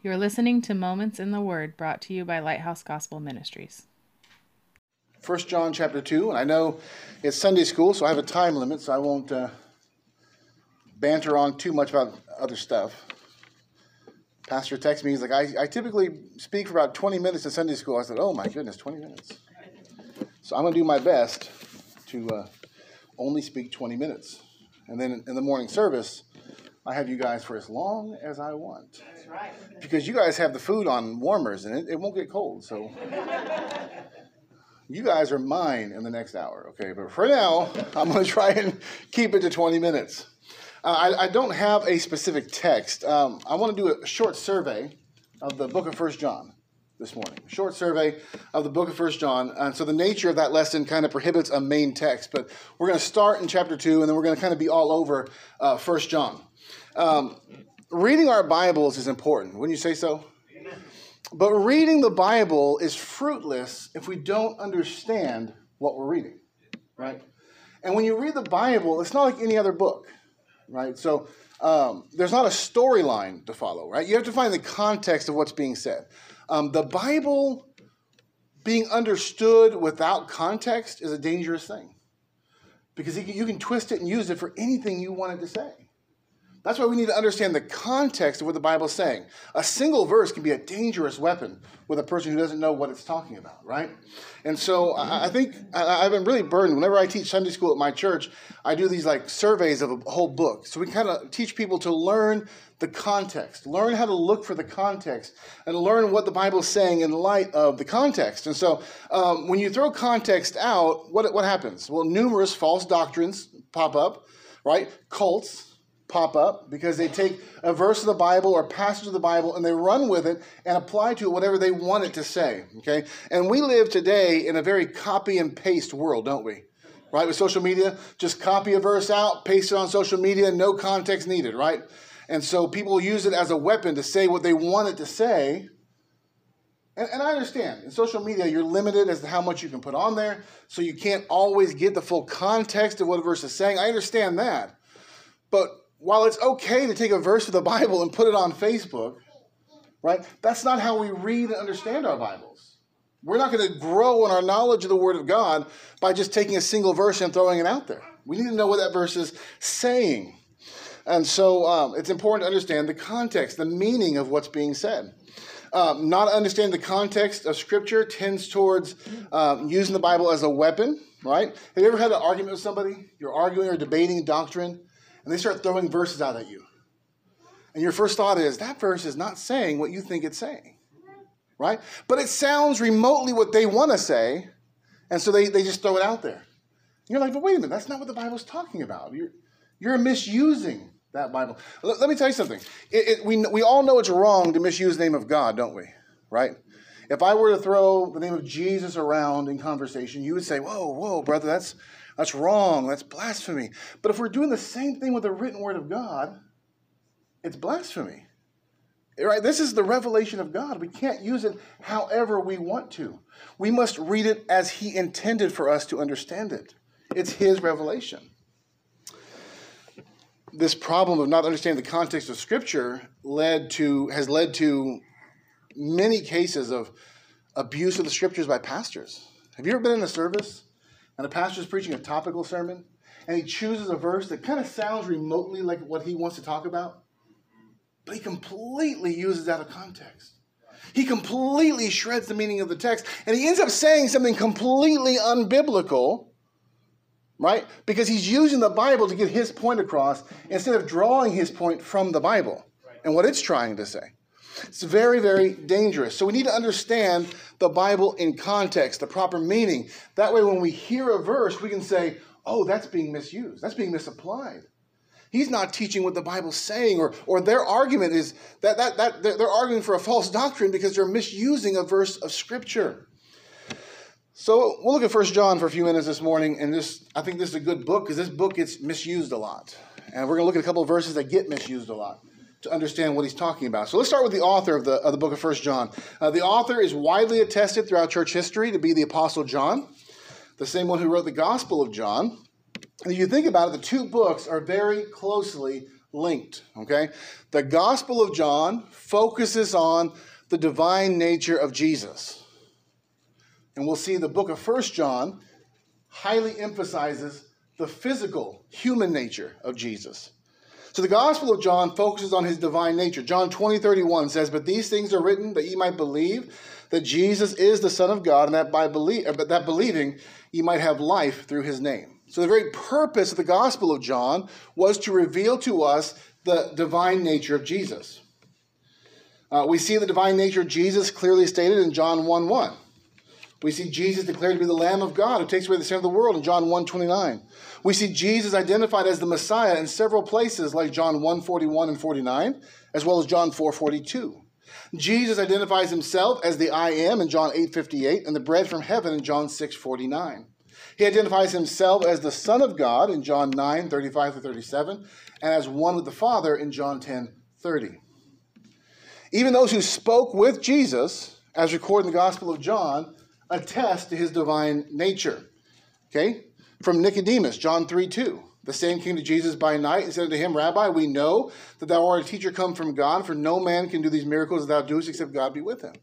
You're listening to Moments in the Word brought to you by Lighthouse Gospel Ministries. First John chapter 2, and I know it's Sunday school, so I have a time limit, so I won't uh, banter on too much about other stuff. Pastor texts me, he's like, I, I typically speak for about 20 minutes in Sunday school. I said, oh my goodness, 20 minutes. So I'm going to do my best to uh, only speak 20 minutes. And then in the morning service, I have you guys for as long as I want. That's right. Because you guys have the food on warmers and it, it won't get cold. So you guys are mine in the next hour, okay? But for now, I'm going to try and keep it to 20 minutes. Uh, I, I, don't have a specific text. Um, I want to do a short survey of the book of First John this morning. A short survey of the book of First John. And so the nature of that lesson kind of prohibits a main text, but we're going to start in chapter 2, and then we're going to kind of be all over uh, First John. Um, reading our Bibles is important. Wouldn't you say so? But reading the Bible is fruitless if we don't understand what we're reading, right? And when you read the Bible, it's not like any other book, right? So um, there's not a storyline to follow, right? You have to find the context of what's being said. Um, the Bible being understood without context is a dangerous thing because you can twist it and use it for anything you want it to say. That's why we need to understand the context of what the Bible is saying. A single verse can be a dangerous weapon with a person who doesn't know what it's talking about, right? And so I, think I've been really burdened. Whenever I teach Sunday school at my church, I do these like surveys of a whole book. So we kind of teach people to learn the context, learn how to look for the context, and learn what the Bible is saying in light of the context. And so um, when you throw context out, what, what happens? Well, numerous false doctrines pop up, right? Cults pop up because they take a verse of the Bible or passage of the Bible and they run with it and apply to it whatever they want it to say. Okay? And we live today in a very copy and paste world, don't we? Right? With social media, just copy a verse out, paste it on social media, no context needed, right? And so people use it as a weapon to say what they want it to say. And, and I understand. In social media, you're limited as to how much you can put on there, so you can't always get the full context of what a verse is saying. I understand that. But while it's okay to take a verse of the Bible and put it on Facebook, right? That's not how we read and understand our Bibles. We're not going to grow in our knowledge of the Word of God by just taking a single verse and throwing it out there. We need to know what that verse is saying. And so um, it's important to understand the context, the meaning of what's being said. Um, not understanding the context of Scripture tends towards um, using the Bible as a weapon, right? Have you ever had an argument with somebody? You're arguing or debating doctrine, and they start throwing verses out at you. And your first thought is, that verse is not saying what you think it's saying, right? But it sounds remotely what they want to say, and so they, they just throw it out there. And you're like, but wait a minute, that's not what the Bible's talking about. You're, you're misusing that Bible. Let, let me tell you something. It, it, we, we all know it's wrong to misuse the name of God, don't we? Right? If I were to throw the name of Jesus around in conversation, you would say, whoa, whoa, brother, that's, that's wrong. That's blasphemy. But if we're doing the same thing with the written word of God, it's blasphemy. Right? This is the revelation of God. We can't use it however we want to. We must read it as He intended for us to understand it. It's His revelation. This problem of not understanding the context of Scripture led to has led to many cases of abuse of the Scriptures by pastors. Have you ever been in a service and the pastor is preaching a topical sermon, and he chooses a verse that kind of sounds remotely like what he wants to talk about, but he completely uses out of context. He completely shreds the meaning of the text, and he ends up saying something completely unbiblical, right? Because he's using the Bible to get his point across instead of drawing his point from the Bible and what it's trying to say. It's very, very dangerous. So we need to understand the Bible in context, the proper meaning. That way, when we hear a verse, we can say, oh, that's being misused, that's being misapplied. He's not teaching what the Bible's saying, or, or their argument is that, that, that they're arguing for a false doctrine because they're misusing a verse of Scripture. So we'll look at First John for a few minutes this morning, and this I think this is a good book because this book gets misused a lot. And we're going to look at a couple of verses that get misused a lot to understand what he's talking about. So let's start with the author of the, of the book of First John. Uh, the author is widely attested throughout church history to be the Apostle John, the same one who wrote the Gospel of John. And if you think about it, the two books are very closely linked, okay? The Gospel of John focuses on the divine nature of Jesus. And we'll see the book of First John highly emphasizes the physical, human nature of Jesus. So the Gospel of John focuses on his divine nature. John 20, 31 says, But these things are written that ye might believe that Jesus is the Son of God, and that by believe, that believing ye might have life through his name. So, the very purpose of the Gospel of John was to reveal to us the divine nature of Jesus. Uh, we see the divine nature of Jesus clearly stated in John 1 1. We see Jesus declared to be the Lamb of God who takes away the sin of the world in John 1 29. We see Jesus identified as the Messiah in several places like John 1 41 and 49, as well as John 4 42. Jesus identifies himself as the I am in John 8 58 and the bread from heaven in John 6 49. He identifies himself as the Son of God in John 9, 35 to 37, and as one with the Father in John 10, 30. Even those who spoke with Jesus, as recorded in the Gospel of John, attest to his divine nature. Okay? From Nicodemus, John 3, 2. The same came to Jesus by night and said unto him, Rabbi, we know that thou art a teacher come from God, for no man can do these miracles that thou doest except God be with him.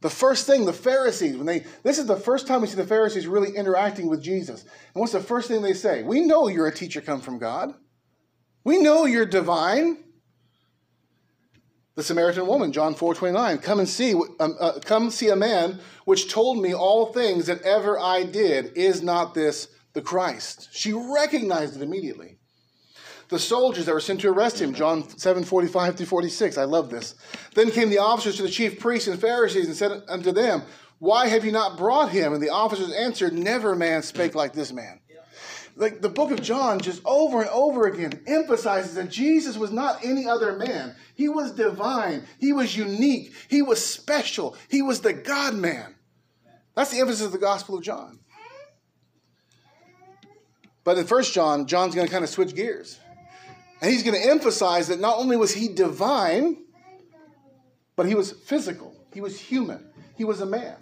The first thing, the Pharisees, when they, this is the first time we see the Pharisees really interacting with Jesus. And what's the first thing they say? We know you're a teacher come from God. We know you're divine. The Samaritan woman, John 4 29, come and see, um, uh, come see a man which told me all things that ever I did. Is not this the Christ? She recognized it immediately the soldiers that were sent to arrest him, John 7 45 through 46. I love this. Then came the officers to the chief priests and Pharisees and said unto them, Why have you not brought him? And the officers answered, Never man spake like this man. Like the book of John, just over and over again, emphasizes that Jesus was not any other man. He was divine. He was unique. He was special. He was the God man. That's the emphasis of the Gospel of John. But in First John, John's going to kind of switch gears. And he's going to emphasize that not only was he divine, but he was physical, he was human, he was a man.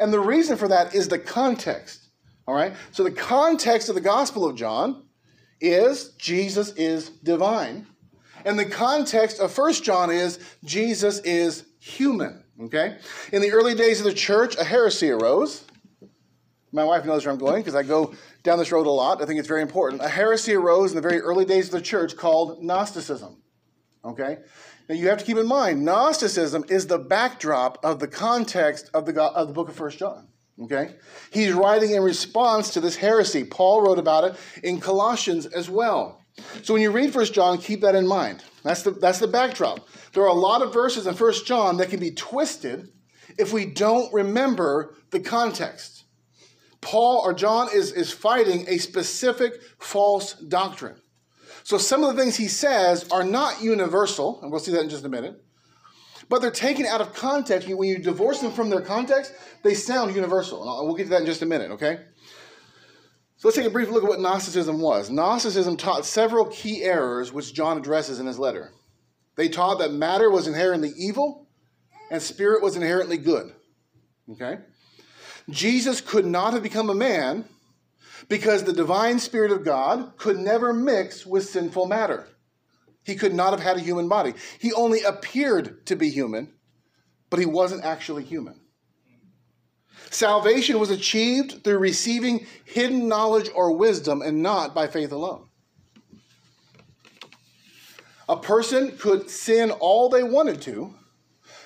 And the reason for that is the context. All right? So the context of the Gospel of John is Jesus is divine. And the context of First John is Jesus is human. Okay? In the early days of the church, a heresy arose. My wife knows where I'm going because I go down this road a lot. I think it's very important. A heresy arose in the very early days of the church called Gnosticism. Okay? Now you have to keep in mind, Gnosticism is the backdrop of the context of the, of the book of First John. Okay? He's writing in response to this heresy. Paul wrote about it in Colossians as well. So when you read First John, keep that in mind. That's the, that's the backdrop. There are a lot of verses in First John that can be twisted if we don't remember the context. Paul or John is, is fighting a specific false doctrine. So some of the things he says are not universal, and we'll see that in just a minute, but they're taken out of context. When you divorce them from their context, they sound universal. And we'll get to that in just a minute, okay? So let's take a brief look at what Gnosticism was. Gnosticism taught several key errors which John addresses in his letter. They taught that matter was inherently evil and spirit was inherently good. Okay? Jesus could not have become a man because the divine spirit of God could never mix with sinful matter. He could not have had a human body. He only appeared to be human, but he wasn't actually human. Salvation was achieved through receiving hidden knowledge or wisdom and not by faith alone. A person could sin all they wanted to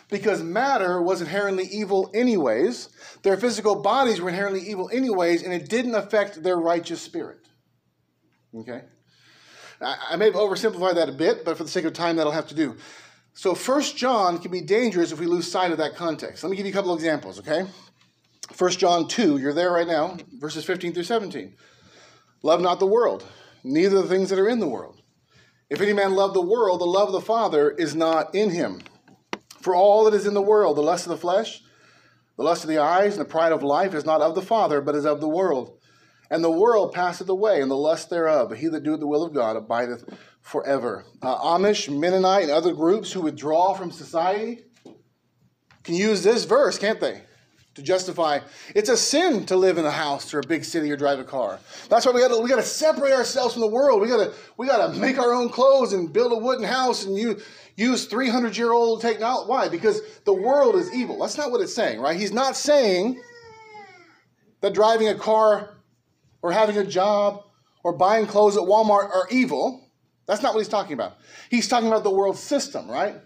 because matter was inherently evil, anyways. Their physical bodies were inherently evil, anyways, and it didn't affect their righteous spirit. Okay? I, may have oversimplified that a bit, but for the sake of time, that'll have to do. So, First John can be dangerous if we lose sight of that context. Let me give you a couple examples, okay? First John 2, you're there right now, verses 15 through 17. Love not the world, neither the things that are in the world. If any man love the world, the love of the Father is not in him. For all that is in the world, the lust of the flesh, the lust of the eyes, and the pride of life is not of the Father, but is of the world. And the world passeth away, and the lust thereof. But he that doeth the will of God abideth forever. Uh, Amish, Mennonite, and other groups who withdraw from society can use this verse, can't they? to justify. It's a sin to live in a house or a big city or drive a car. That's why we got to we got to separate ourselves from the world. We got to we got to make our own clothes and build a wooden house and you use 300 year old technology. Why? Because the world is evil. That's not what it's saying, right? He's not saying that driving a car or having a job or buying clothes at Walmart are evil. That's not what he's talking about. He's talking about the world system, right?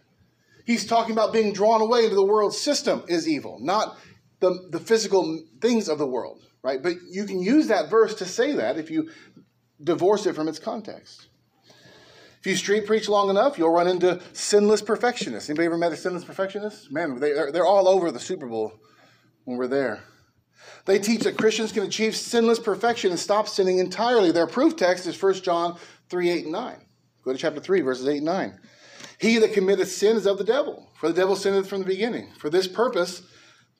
He's talking about being drawn away into the world system is evil, not the, the physical things of the world, right? But you can use that verse to say that if you divorce it from its context. If you street preach long enough, you'll run into sinless perfectionists. Anybody ever met a sinless perfectionist? Man, they, they're all over the Super Bowl when we're there. They teach that Christians can achieve sinless perfection and stop sinning entirely. Their proof text is 1 John 3 8 and 9. Go to chapter 3, verses 8 and 9. He that committeth sin is of the devil, for the devil sinned from the beginning. For this purpose,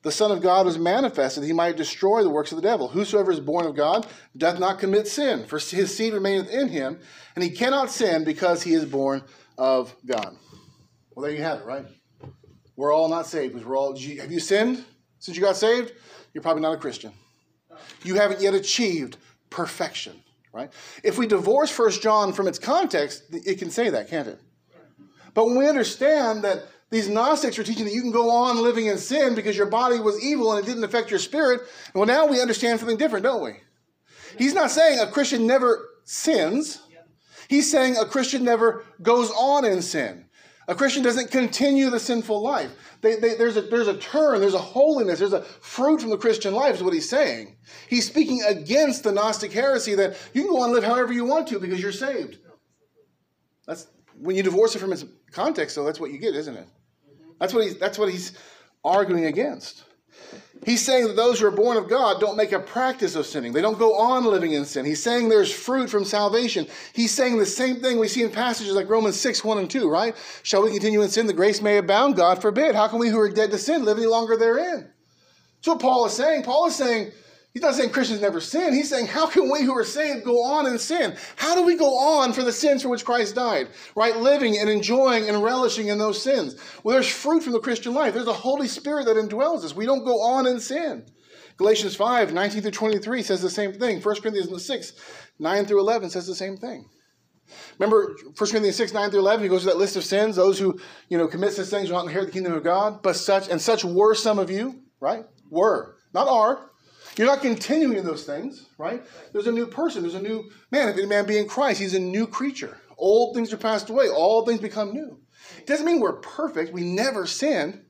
the Son of God was manifested, that he might destroy the works of the devil. Whosoever is born of God doth not commit sin, for his seed remaineth in him, and he cannot sin because he is born of God. Well, there you have it, right? We're all not saved because we're all. Have you sinned since you got saved? You're probably not a Christian. You haven't yet achieved perfection, right? If we divorce First John from its context, it can say that, can't it? But when we understand that these Gnostics are teaching that you can go on living in sin because your body was evil and it didn't affect your spirit. Well, now we understand something different, don't we? He's not saying a Christian never sins. He's saying a Christian never goes on in sin. A Christian doesn't continue the sinful life. They, they, there's, a, there's a turn, there's a holiness, there's a fruit from the Christian life, is what he's saying. He's speaking against the Gnostic heresy that you can go on and live however you want to because you're saved. That's when you divorce it from its context, though, that's what you get, isn't it? That's what he's, that's what he's arguing against. He's saying that those who are born of God don't make a practice of sinning. They don't go on living in sin. He's saying there's fruit from salvation. He's saying the same thing we see in passages like Romans 6, 1 and 2, right? Shall we continue in sin that grace may abound? God forbid. How can we who are dead to sin live any longer therein? That's what Paul is saying. Paul is saying He's not saying Christians never sin. He's saying, how can we who are saved go on in sin? How do we go on for the sins for which Christ died? Right? Living and enjoying and relishing in those sins. Well, there's fruit from the Christian life. There's a Holy Spirit that indwells us. We don't go on in sin. Galatians 5, 19 through 23 says the same thing. 1 Corinthians 6, 9 through 11 says the same thing. Remember 1 Corinthians 6, 9 through 11, he goes to that list of sins. Those who, you know, commit such things will not inherit the kingdom of God. But such, and such were some of you, right? Were. Not are you're not continuing in those things, right? There's a new person. There's a new man. If any man be in Christ, he's a new creature. Old things are passed away. All things become new. It doesn't mean we're perfect. We never sin,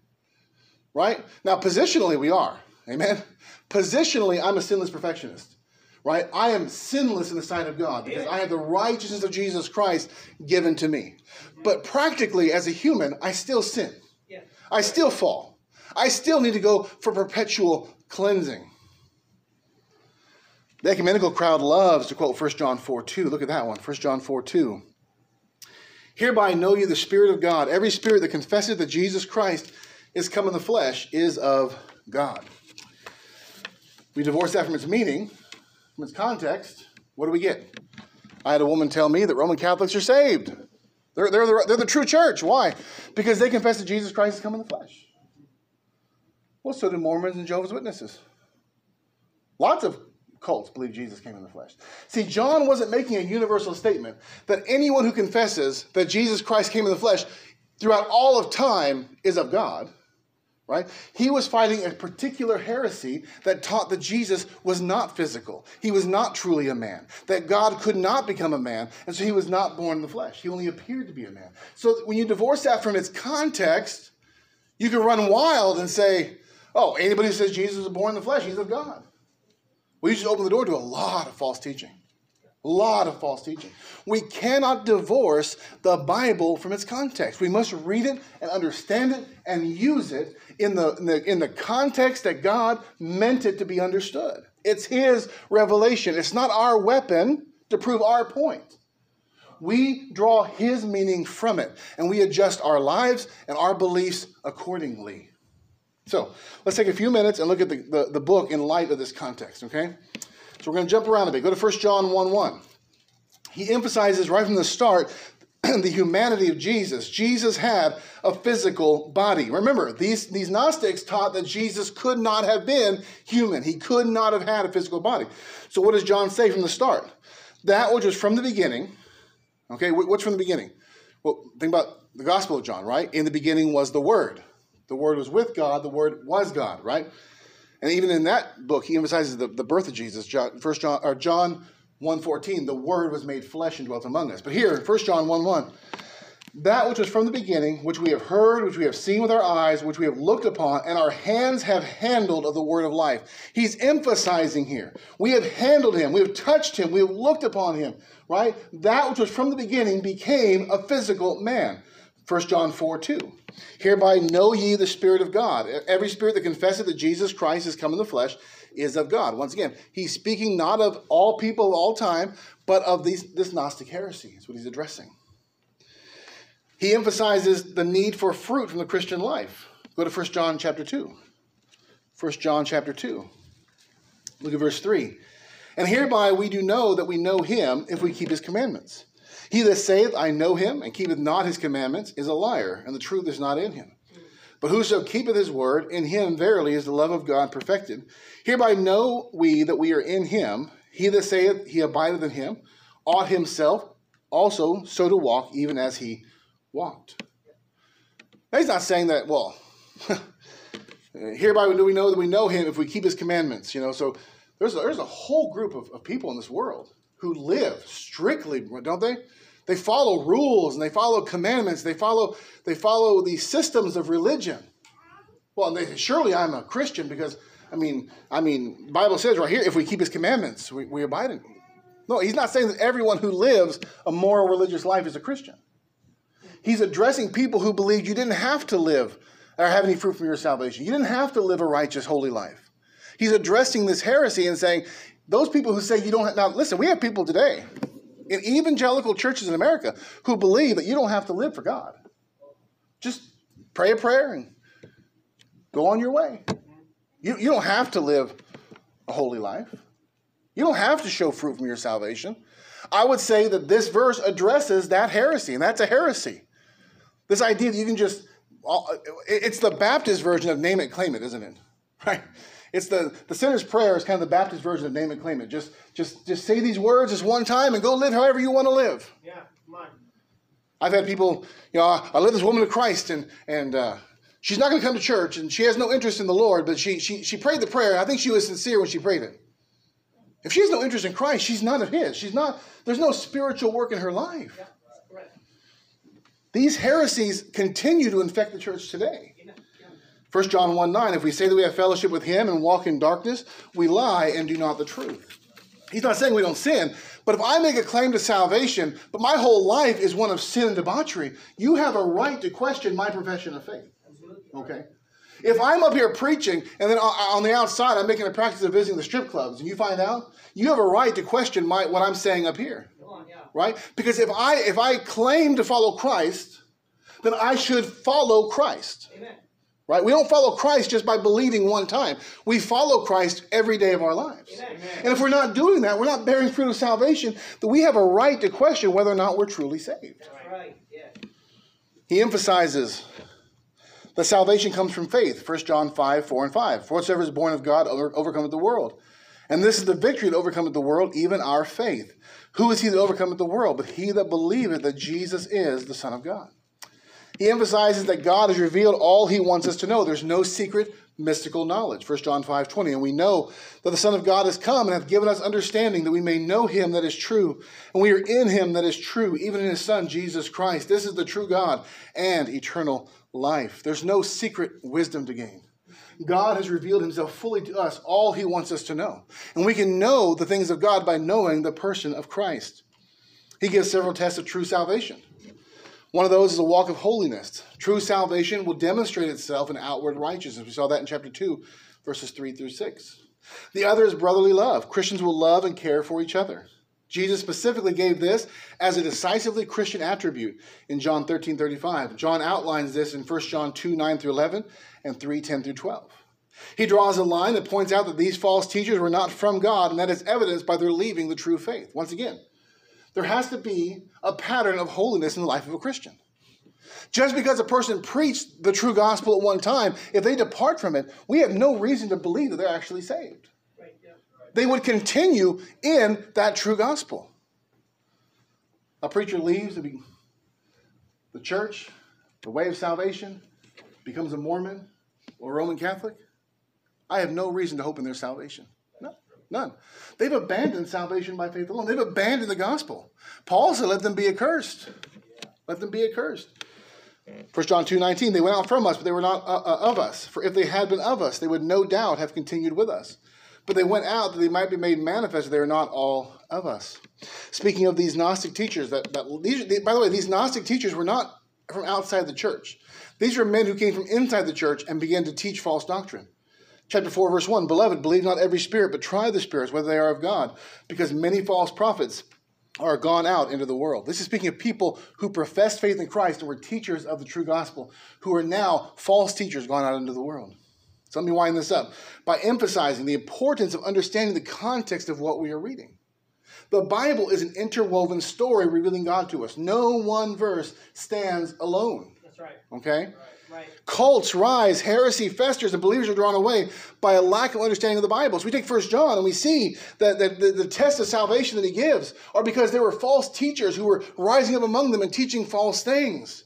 right? Now, positionally, we are. Amen? Positionally, I'm a sinless perfectionist, right? I am sinless in the sight of God because I have the righteousness of Jesus Christ given to me. But practically, as a human, I still sin. I still fall. I still need to go for perpetual cleansing. The ecumenical crowd loves to quote 1 John 4 2. Look at that one 1 John 4 2. Hereby know you the Spirit of God. Every spirit that confesses that Jesus Christ is come in the flesh is of God. We divorce that from its meaning, from its context. What do we get? I had a woman tell me that Roman Catholics are saved. They're, they're, the, they're the true church. Why? Because they confess that Jesus Christ has come in the flesh. Well, so do Mormons and Jehovah's Witnesses. Lots of cults believe Jesus came in the flesh. See, John wasn't making a universal statement that anyone who confesses that Jesus Christ came in the flesh throughout all of time is of God, right? He was fighting a particular heresy that taught that Jesus was not physical. He was not truly a man, that God could not become a man, and so he was not born in the flesh. He only appeared to be a man. So when you divorce that from its context, you can run wild and say, oh, anybody who says Jesus was born in the flesh, he's of God. We just open the door to a lot of false teaching. A lot of false teaching. We cannot divorce the Bible from its context. We must read it and understand it and use it in the, in the, in the context that God meant it to be understood. It's His revelation. It's not our weapon to prove our point. We draw His meaning from it and we adjust our lives and our beliefs accordingly. So let's take a few minutes and look at the, the, the book in light of this context, okay? So we're going to jump around a bit. Go to 1 John 1 1. He emphasizes right from the start the humanity of Jesus. Jesus had a physical body. Remember, these, these Gnostics taught that Jesus could not have been human. He could not have had a physical body. So, what does John say from the start? That which was from the beginning. Okay, what's from the beginning? Well, think about the Gospel of John, right? In the beginning was the Word. The Word was with God, the Word was God, right? And even in that book, he emphasizes the, the birth of Jesus. John, First John or John 1.14, the Word was made flesh and dwelt among us. But here, 1 John 1.1, that which was from the beginning, which we have heard, which we have seen with our eyes, which we have looked upon, and our hands have handled of the word of life. He's emphasizing here. We have handled him, we have touched him, we have looked upon him, right? That which was from the beginning became a physical man. 1 John 4 2. Hereby know ye the Spirit of God. Every spirit that confesseth that Jesus Christ is come in the flesh is of God. Once again, he's speaking not of all people of all time, but of these, this Gnostic heresy, is what he's addressing. He emphasizes the need for fruit from the Christian life. Go to 1 John chapter 2. 1 John chapter 2. Look at verse 3. And hereby we do know that we know him if we keep his commandments. He that saith, I know him, and keepeth not his commandments, is a liar, and the truth is not in him. But whoso keepeth his word, in him verily is the love of God perfected. Hereby know we that we are in him. He that saith he abideth in him, ought himself also so to walk, even as he walked. Now, he's not saying that, well, hereby do we know that we know him if we keep his commandments, you know. So there's a, there's a whole group of, of people in this world who live strictly, don't they? They follow rules and they follow commandments. They follow they follow the systems of religion. Well, they, surely I'm a Christian because I mean I mean Bible says right here if we keep His commandments we, we abide in. Him. No, he's not saying that everyone who lives a moral religious life is a Christian. He's addressing people who believed you didn't have to live or have any fruit from your salvation. You didn't have to live a righteous, holy life. He's addressing this heresy and saying, those people who say you don't have, now listen, we have people today in evangelical churches in America who believe that you don't have to live for God. Just pray a prayer and go on your way. You, you don't have to live a holy life. You don't have to show fruit from your salvation. I would say that this verse addresses that heresy, and that's a heresy. This idea that you can just, it's the Baptist version of name it, claim it, isn't it? Right? It's the, the sinner's prayer is kind of the Baptist version of name and claim it. Just, just, just say these words this one time and go live however you want to live. Yeah, come on. I've had people, you know, I led this woman to Christ and, and uh, she's not going to come to church and she has no interest in the Lord, but she, she, she prayed the prayer. I think she was sincere when she prayed it. If she has no interest in Christ, she's none of his. She's not, there's no spiritual work in her life. Yeah, These heresies continue to infect the church today. 1 John 1 9, if we say that we have fellowship with him and walk in darkness, we lie and do not the truth. He's not saying we don't sin, but if I make a claim to salvation, but my whole life is one of sin and debauchery, you have a right to question my profession of faith. Okay? If I'm up here preaching and then on the outside I'm making a practice of visiting the strip clubs and you find out, you have a right to question my, what I'm saying up here. Right? Because if I if I claim to follow Christ, then I should follow Christ. Amen. Right? We don't follow Christ just by believing one time. We follow Christ every day of our lives. Amen. And if we're not doing that, we're not bearing fruit of salvation, then we have a right to question whether or not we're truly saved. Right. Yeah. He emphasizes that salvation comes from faith. 1 John 5, 4 and 5. For whatsoever is born of God overcometh the world. And this is the victory that overcometh the world, even our faith. Who is he that overcometh the world? But he that believeth that Jesus is the Son of God. He emphasizes that God has revealed all he wants us to know. There's no secret mystical knowledge. 1 John 5 20. And we know that the Son of God has come and hath given us understanding that we may know him that is true. And we are in him that is true, even in his Son, Jesus Christ. This is the true God and eternal life. There's no secret wisdom to gain. God has revealed himself fully to us, all he wants us to know. And we can know the things of God by knowing the person of Christ. He gives several tests of true salvation. One of those is a walk of holiness. True salvation will demonstrate itself in outward righteousness. We saw that in chapter 2, verses 3 through 6. The other is brotherly love. Christians will love and care for each other. Jesus specifically gave this as a decisively Christian attribute in John 13 35. John outlines this in 1 John 2 9 through 11 and 3 10 through 12. He draws a line that points out that these false teachers were not from God, and that is evidenced by their leaving the true faith. Once again, there has to be a pattern of holiness in the life of a Christian. Just because a person preached the true gospel at one time, if they depart from it, we have no reason to believe that they're actually saved. They would continue in that true gospel. A preacher leaves the, church, the way of salvation, becomes a Mormon or Roman Catholic. I have no reason to hope in their salvation. No, none. They've abandoned salvation by faith alone. They've abandoned the gospel. Paul said, "Let them be accursed. Let them be accursed." 1 John 2 19, they went out from us, but they were not uh, uh, of us. For if they had been of us, they would no doubt have continued with us. But they went out that they might be made manifest they are not all of us. Speaking of these Gnostic teachers, that, that these, they, by the way, these Gnostic teachers were not from outside the church. These were men who came from inside the church and began to teach false doctrine. Chapter 4, verse 1 Beloved, believe not every spirit, but try the spirits, whether they are of God, because many false prophets are gone out into the world. This is speaking of people who professed faith in Christ and were teachers of the true gospel, who are now false teachers gone out into the world. So let me wind this up by emphasizing the importance of understanding the context of what we are reading. The Bible is an interwoven story revealing God to us. No one verse stands alone. Right. Okay? Right. Right. Cults rise, heresy festers, and believers are drawn away by a lack of understanding of the Bible. So we take First John and we see that, that the, the test of salvation that he gives are because there were false teachers who were rising up among them and teaching false things.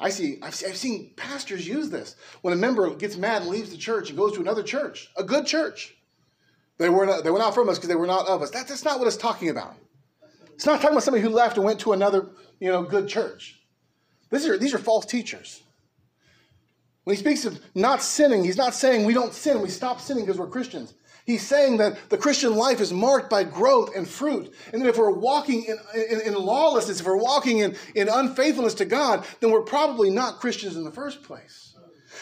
I see, I've, I've seen pastors use this. When a member gets mad and leaves the church and goes to another church, a good church, they were not, they were not from us because they were not of us. That, that's not what it's talking about. It's not talking about somebody who left and went to another, you know, good church. These are, these are false teachers. When he speaks of not sinning, he's not saying we don't sin, we stop sinning because we're Christians. He's saying that the Christian life is marked by growth and fruit. And that if we're walking in, in, in, lawlessness, if we're walking in, in unfaithfulness to God, then we're probably not Christians in the first place.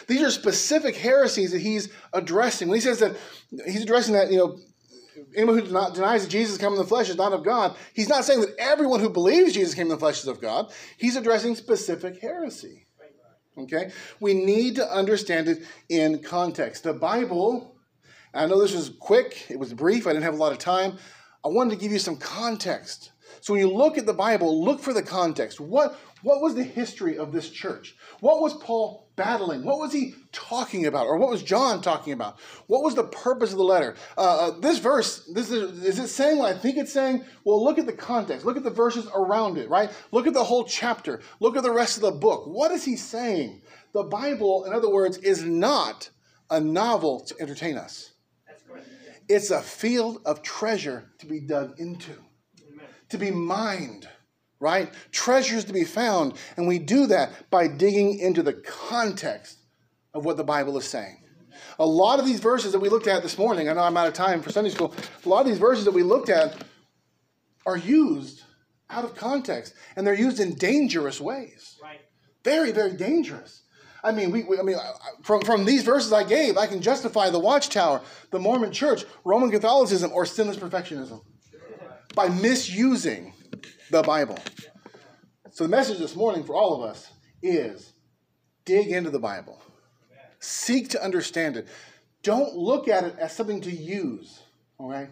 These are specific heresies that he's addressing. When he says that he's addressing that, you know, anyone who denies that Jesus came in the flesh is not of God, he's not saying that everyone who believes Jesus came in the flesh is of God. He's addressing specific heresy. Okay? We need to understand it in context. The Bible, I know this was quick, it was brief, I didn't have a lot of time. I wanted to give you some context. So when you look at the Bible, look for the context. What, what was the history of this church? What was Paul battling? What was he talking about? Or what was John talking about? What was the purpose of the letter? Uh, uh, this verse, this is, is it saying what I think it's saying? Well, look at the context. Look at the verses around it, right? Look at the whole chapter. Look at the rest of the book. What is he saying? The Bible, in other words, is not a novel to entertain us. It's a field of treasure to be dug into, Amen. to be mined right? Treasures to be found. And we do that by digging into the context of what the Bible is saying. A lot of these verses that we looked at this morning, I know I'm out of time for Sunday school, a lot of these verses that we looked at are used out of context and they're used in dangerous ways. Right. Very, very dangerous. I mean, we, we, I mean, from, from these verses I gave, I can justify the Watchtower, the Mormon Church, Roman Catholicism, or sinless perfectionism by misusing the Bible. So the message this morning for all of us is dig into the Bible. Seek to understand it. Don't look at it as something to use, okay?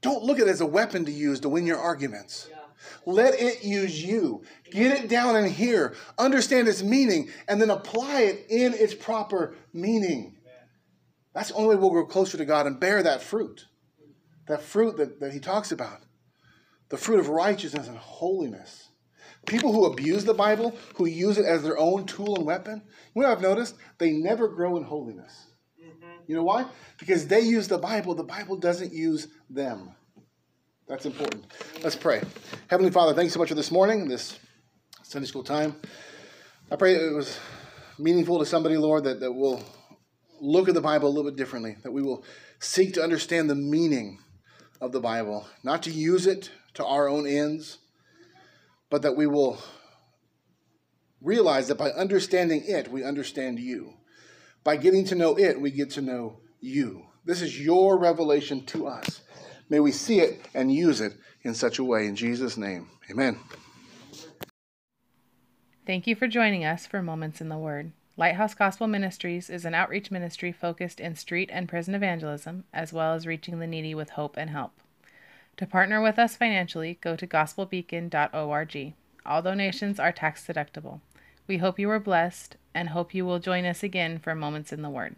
Don't look at it as a weapon to use to win your arguments. Yeah. Let it use you. Get it down in here, understand its meaning, and then apply it in its proper meaning. That's the only way we'll grow closer to God and bear that fruit. That fruit that, that he talks about. The fruit of righteousness and holiness. People who abuse the Bible, who use it as their own tool and weapon, you know what I've noticed? They never grow in holiness. Mm-hmm. You know why? Because they use the Bible, the Bible doesn't use them. That's important. Let's pray. Heavenly Father, thanks so much for this morning, this Sunday school time. I pray it was meaningful to somebody, Lord, that, that will look at the Bible a little bit differently, that we will seek to understand the meaning of the Bible, not to use it to our own ends, but that we will realize that by understanding it, we understand you. By getting to know it, we get to know you. This is your revelation to us. May we see it and use it in such a way. In Jesus' name, amen. Thank you for joining us for Moments in the Word. Lighthouse Gospel Ministries is an outreach ministry focused in street and prison evangelism, as well as reaching the needy with hope and help. To partner with us financially, go to gospelbeacon.org. All donations are tax deductible. We hope you were blessed and hope you will join us again for Moments in the Word.